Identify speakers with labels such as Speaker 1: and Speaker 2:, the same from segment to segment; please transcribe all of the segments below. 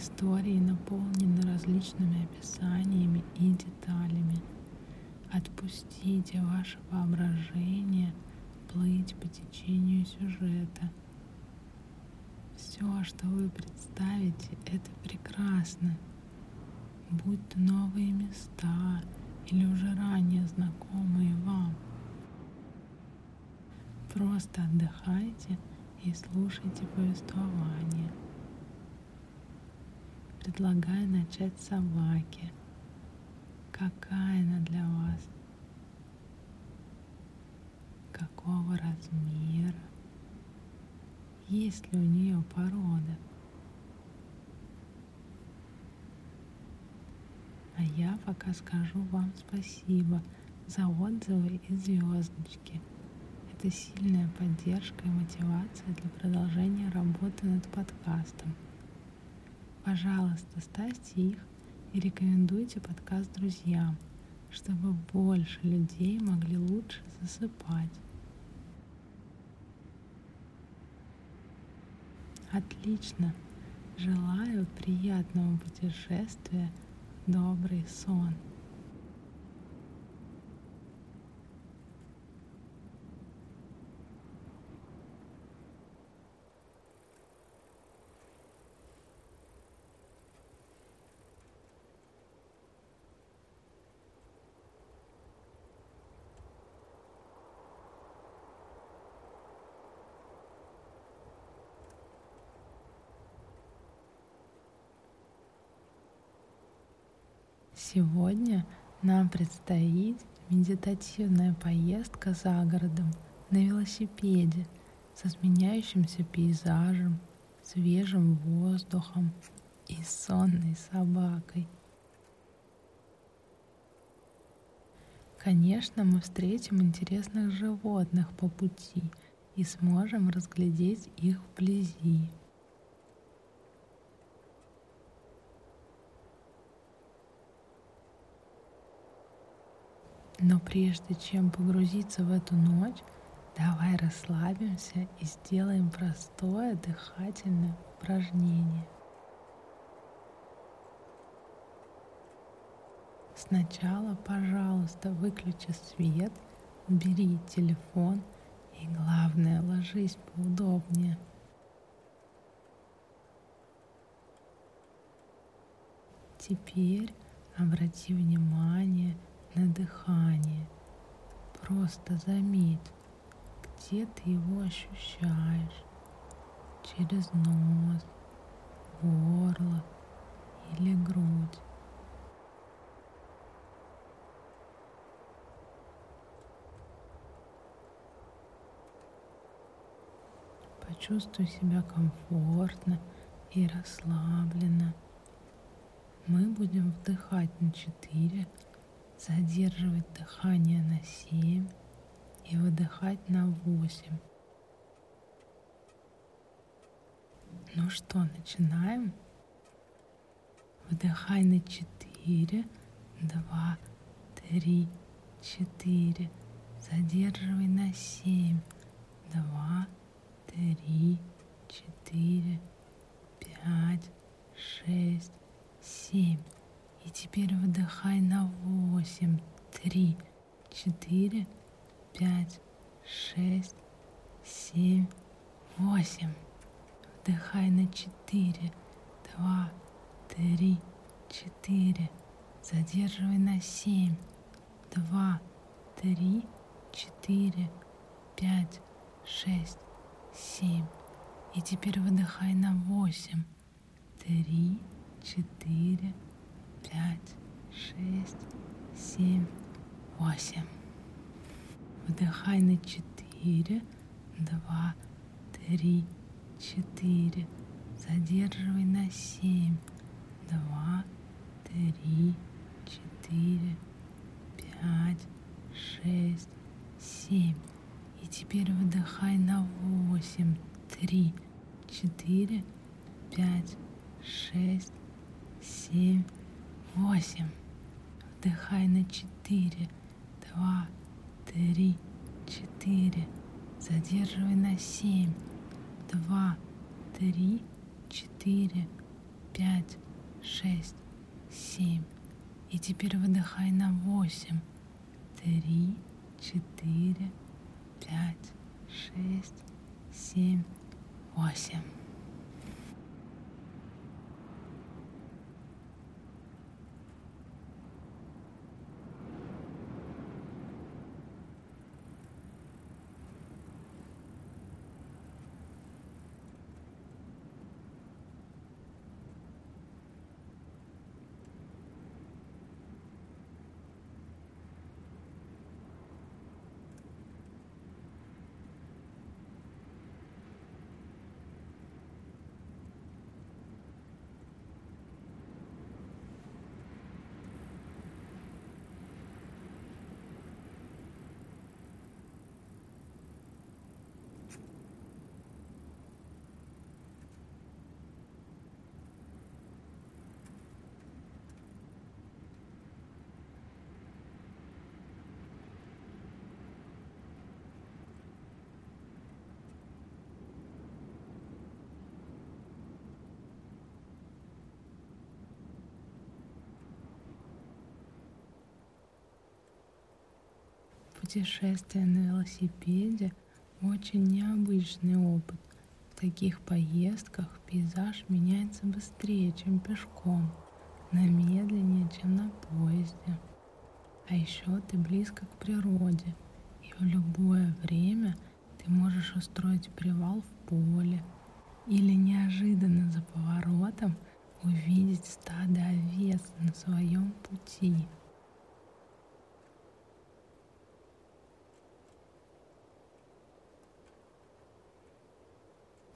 Speaker 1: истории наполнены различными описаниями и деталями. Отпустите ваше воображение плыть по течению сюжета. Все, что вы представите, это прекрасно. Будь то новые места или уже ранее знакомые вам. Просто отдыхайте и слушайте повествование. Предлагаю начать с собаки. Какая она для вас? Какого размера? Есть ли у нее порода? А я пока скажу вам спасибо за отзывы и звездочки. Это сильная поддержка и мотивация для продолжения работы над подкастом. Пожалуйста, ставьте их и рекомендуйте подкаст друзьям, чтобы больше людей могли лучше засыпать. Отлично. Желаю приятного путешествия, добрый сон. Сегодня нам предстоит медитативная поездка за городом на велосипеде со сменяющимся пейзажем, свежим воздухом и сонной собакой. Конечно, мы встретим интересных животных по пути и сможем разглядеть их вблизи. Но прежде чем погрузиться в эту ночь, давай расслабимся и сделаем простое дыхательное упражнение. Сначала, пожалуйста, выключи свет, убери телефон и, главное, ложись поудобнее. Теперь обрати внимание – на дыхание. Просто заметь, где ты его ощущаешь. Через нос, горло или грудь. Почувствуй себя комфортно и расслабленно. Мы будем вдыхать на 4 задерживать дыхание на 7 и выдыхать на 8. Ну что, начинаем? Вдыхай на 4, 2, 3, 4. Задерживай на 7, 2, 3, 4, 5, 6, 7. И теперь выдыхай на восемь, три, четыре, пять, шесть, семь, восемь. Вдыхай на четыре, два, три, четыре. Задерживай на семь, два, три, четыре, пять, шесть, семь. И теперь выдыхай на восемь, три, четыре, пять, шесть, семь, восемь. Вдыхай на четыре, два, три, четыре. Задерживай на семь, два, три, четыре, пять, шесть, семь. И теперь выдыхай на восемь, три, четыре, пять, шесть, семь, Вдыхай на четыре, два, три, четыре. Задерживай на семь, два, три, четыре, пять, шесть, семь. И теперь выдыхай на восемь, три, четыре, пять, шесть, семь, восемь. Путешествие на велосипеде – очень необычный опыт. В таких поездках пейзаж меняется быстрее, чем пешком, но медленнее, чем на поезде. А еще ты близко к природе, и в любое время ты можешь устроить привал в поле или неожиданно за поворотом увидеть стадо овец на своем пути –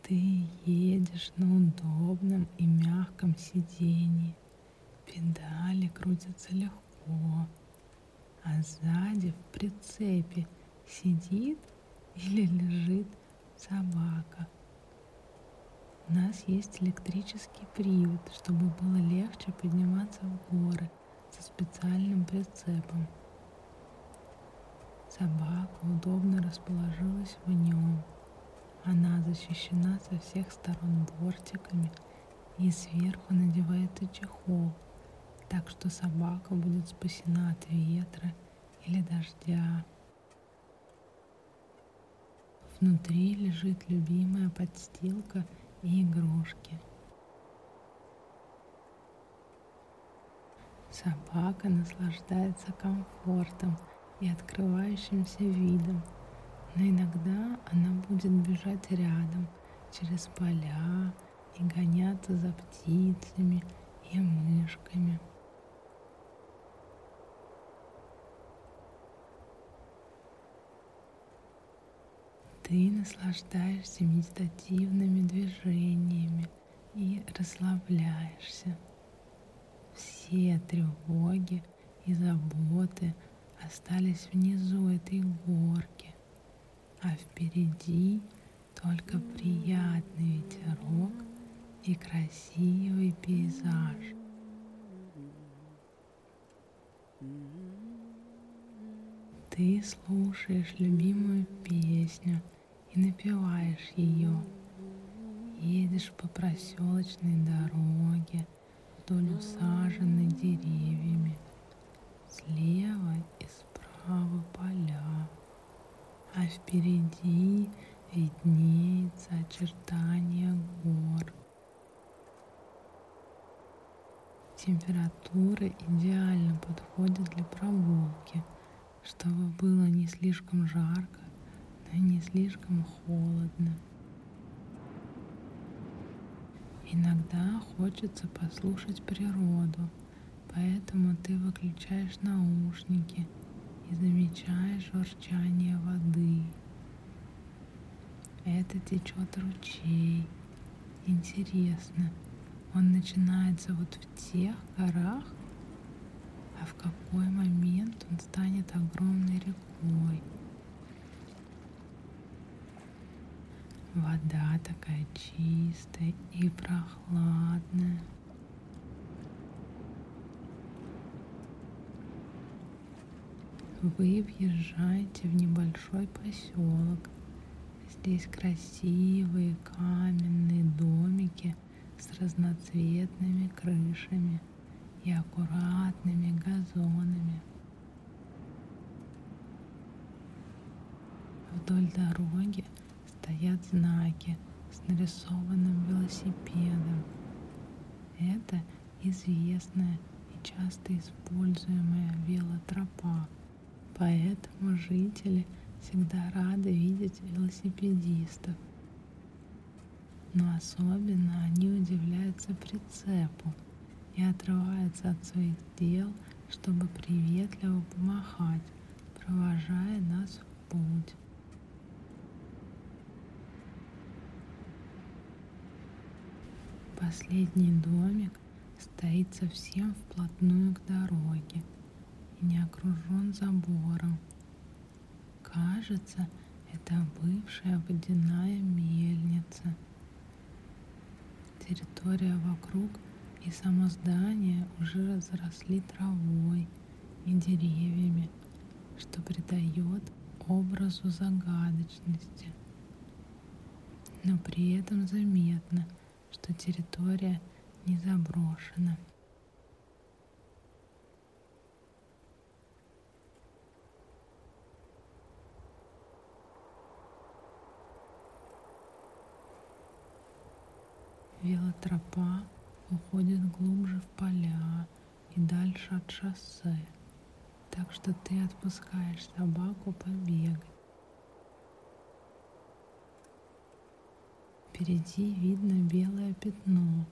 Speaker 1: Ты едешь на удобном и мягком сидении. Педали крутятся легко, а сзади в прицепе сидит или лежит собака. У нас есть электрический привод, чтобы было легче подниматься в горы со специальным прицепом. Собака удобно расположилась в нем – она защищена со всех сторон бортиками и сверху надевается чехол, так что собака будет спасена от ветра или дождя. Внутри лежит любимая подстилка и игрушки. Собака наслаждается комфортом и открывающимся видом – но иногда она будет бежать рядом через поля и гоняться за птицами и мышками. Ты наслаждаешься медитативными движениями и расслабляешься. Все тревоги и заботы остались внизу этой горки а впереди только приятный ветерок и красивый пейзаж. Ты слушаешь любимую песню и напеваешь ее. Едешь по проселочной дороге вдоль усаженной деревьями. Слева и справа поля а впереди виднеется очертание гор. Температура идеально подходит для прогулки, чтобы было не слишком жарко, но и не слишком холодно. Иногда хочется послушать природу, поэтому ты выключаешь наушники – и замечаешь журчание воды. Это течет ручей. Интересно, он начинается вот в тех горах, а в какой момент он станет огромной рекой. Вода такая чистая и прохладная. Вы въезжаете в небольшой поселок. Здесь красивые каменные домики с разноцветными крышами и аккуратными газонами. Вдоль дороги стоят знаки с нарисованным велосипедом. Это известная и часто используемая велотропа. Поэтому жители всегда рады видеть велосипедистов. Но особенно они удивляются прицепу и отрываются от своих дел, чтобы приветливо помахать, провожая нас в путь. Последний домик стоит совсем вплотную к дороге – не окружен забором. Кажется, это бывшая водяная мельница. Территория вокруг и само здание уже разросли травой и деревьями, что придает образу загадочности. Но при этом заметно, что территория не заброшена. Велотропа уходит глубже в поля и дальше от шоссе, так что ты отпускаешь собаку побегать. Впереди видно белое пятно.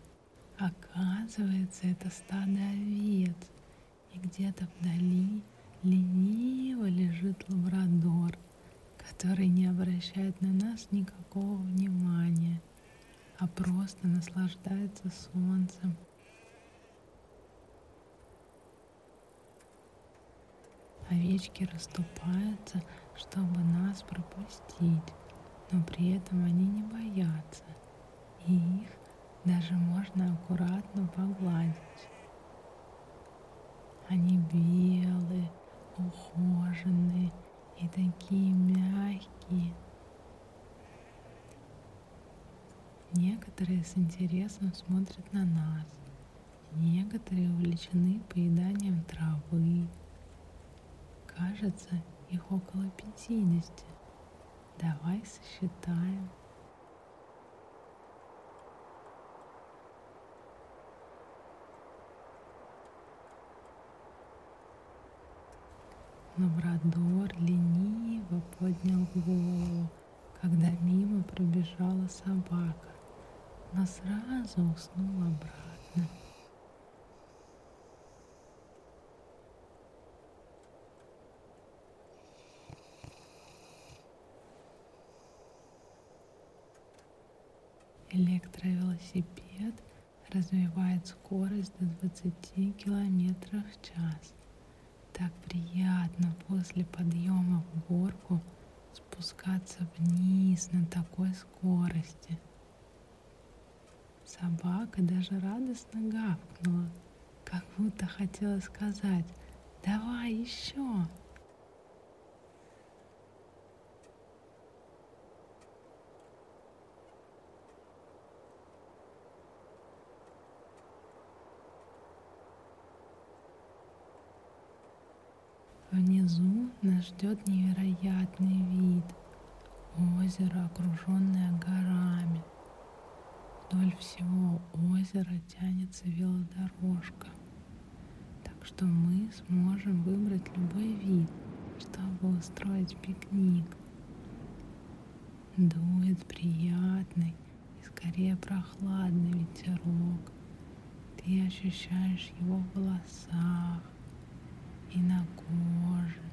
Speaker 1: Оказывается, это стадо овец. И где-то вдали лениво лежит лабрадор, который не обращает на нас никакого внимания а просто наслаждается солнцем. Овечки расступаются, чтобы нас пропустить, но при этом они не боятся, и их даже можно аккуратно погладить. Они белые, ухоженные и такие мягкие. Некоторые с интересом смотрят на нас, некоторые увлечены поеданием травы. Кажется, их около пятидесяти. Давай сосчитаем. Лабрадор лениво поднял голову, когда мимо пробежала собака но сразу уснул обратно. Электровелосипед развивает скорость до 20 км в час. Так приятно после подъема в горку спускаться вниз на такой скорости. Собака даже радостно гавкнула, как будто хотела сказать «давай еще». Внизу нас ждет невероятный вид. Озеро, окруженное горами. Вдоль всего озера тянется велодорожка, так что мы сможем выбрать любой вид, чтобы устроить пикник. Дует приятный и скорее прохладный ветерок. Ты ощущаешь его в волосах и на коже.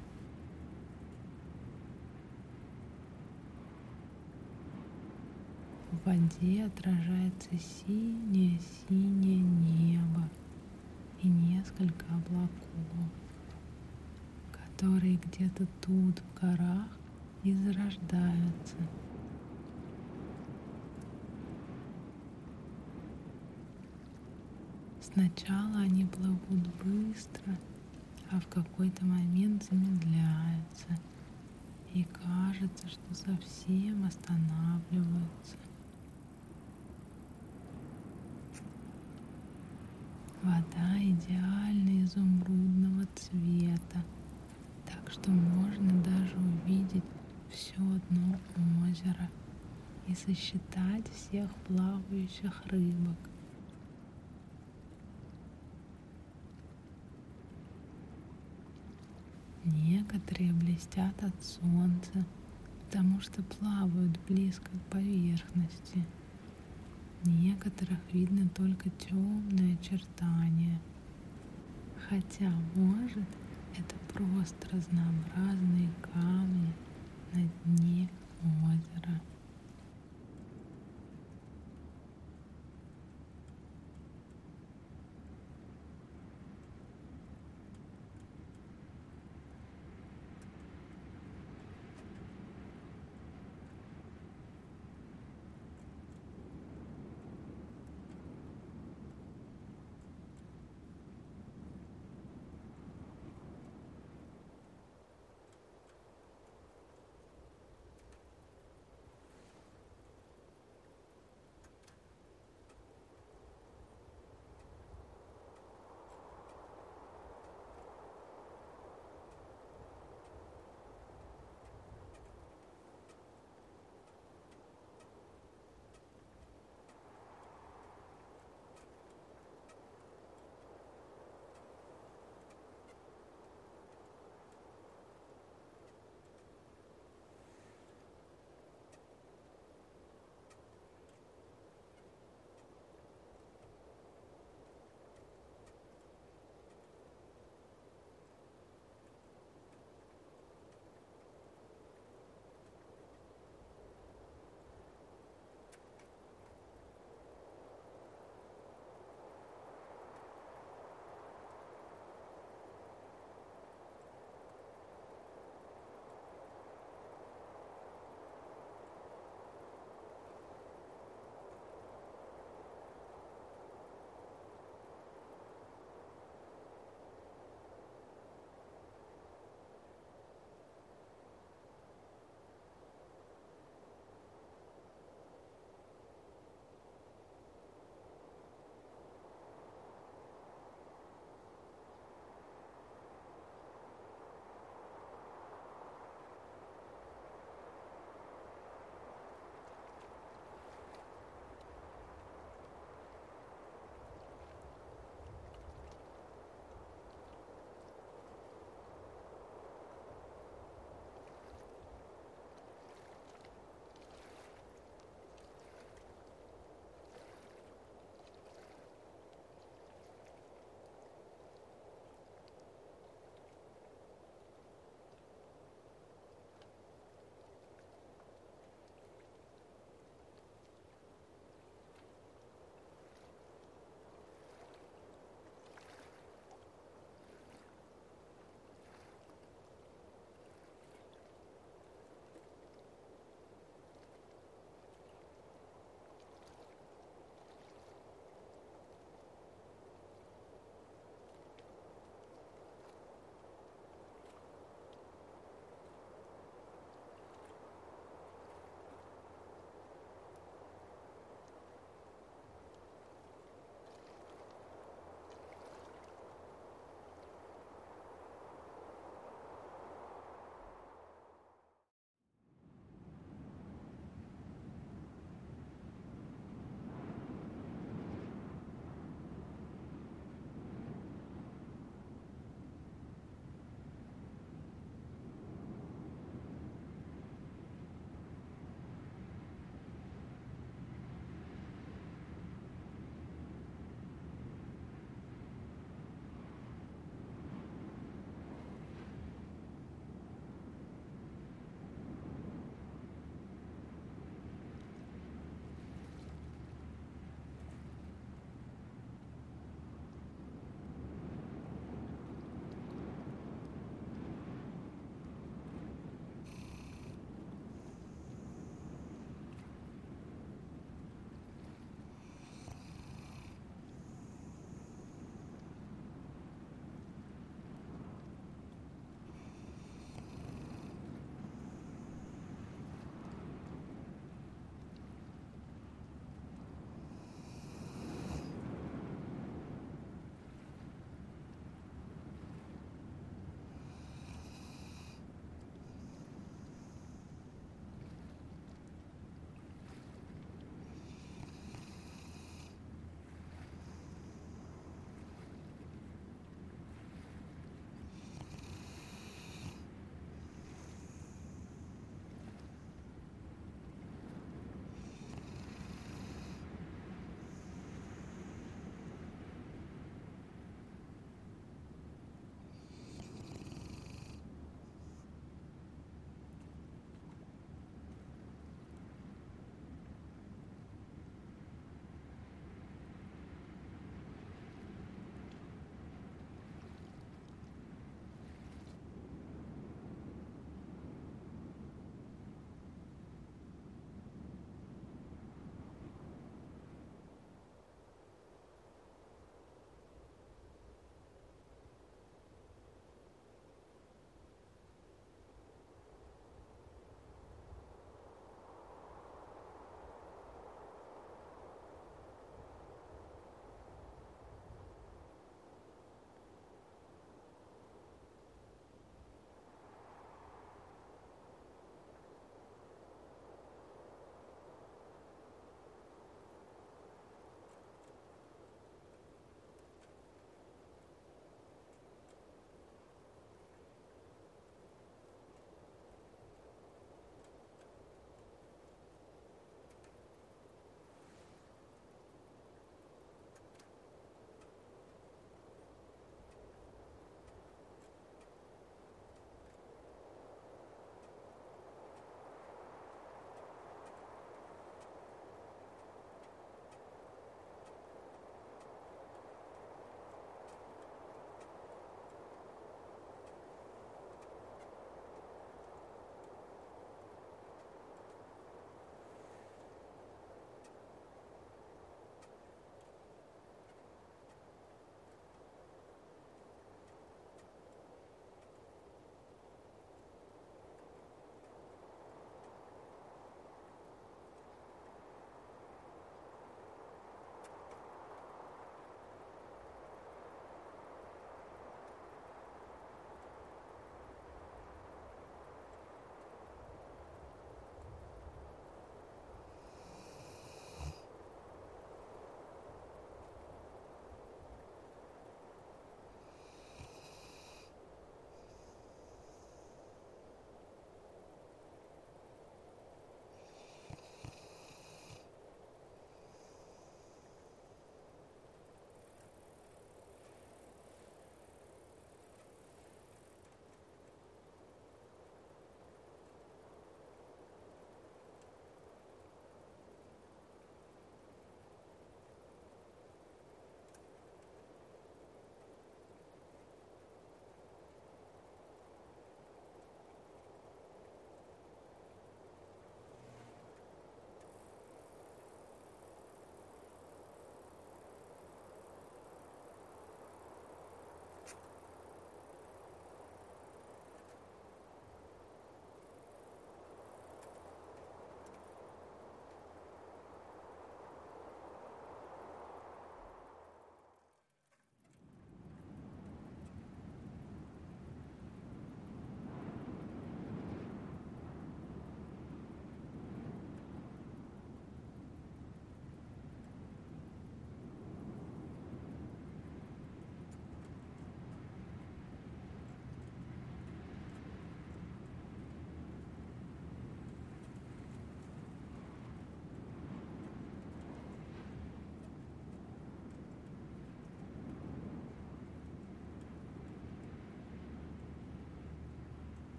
Speaker 1: в воде отражается синее-синее небо и несколько облаков, которые где-то тут в горах и зарождаются. Сначала они плывут быстро, а в какой-то момент замедляются, и кажется, что совсем останавливаются. Вода идеально изумрудного цвета, так что можно даже увидеть все дно озера и сосчитать всех плавающих рыбок. Некоторые блестят от солнца, потому что плавают близко к поверхности. Некоторых видно только темные очертания. Хотя, может, это просто разнообразные камни на дне озера.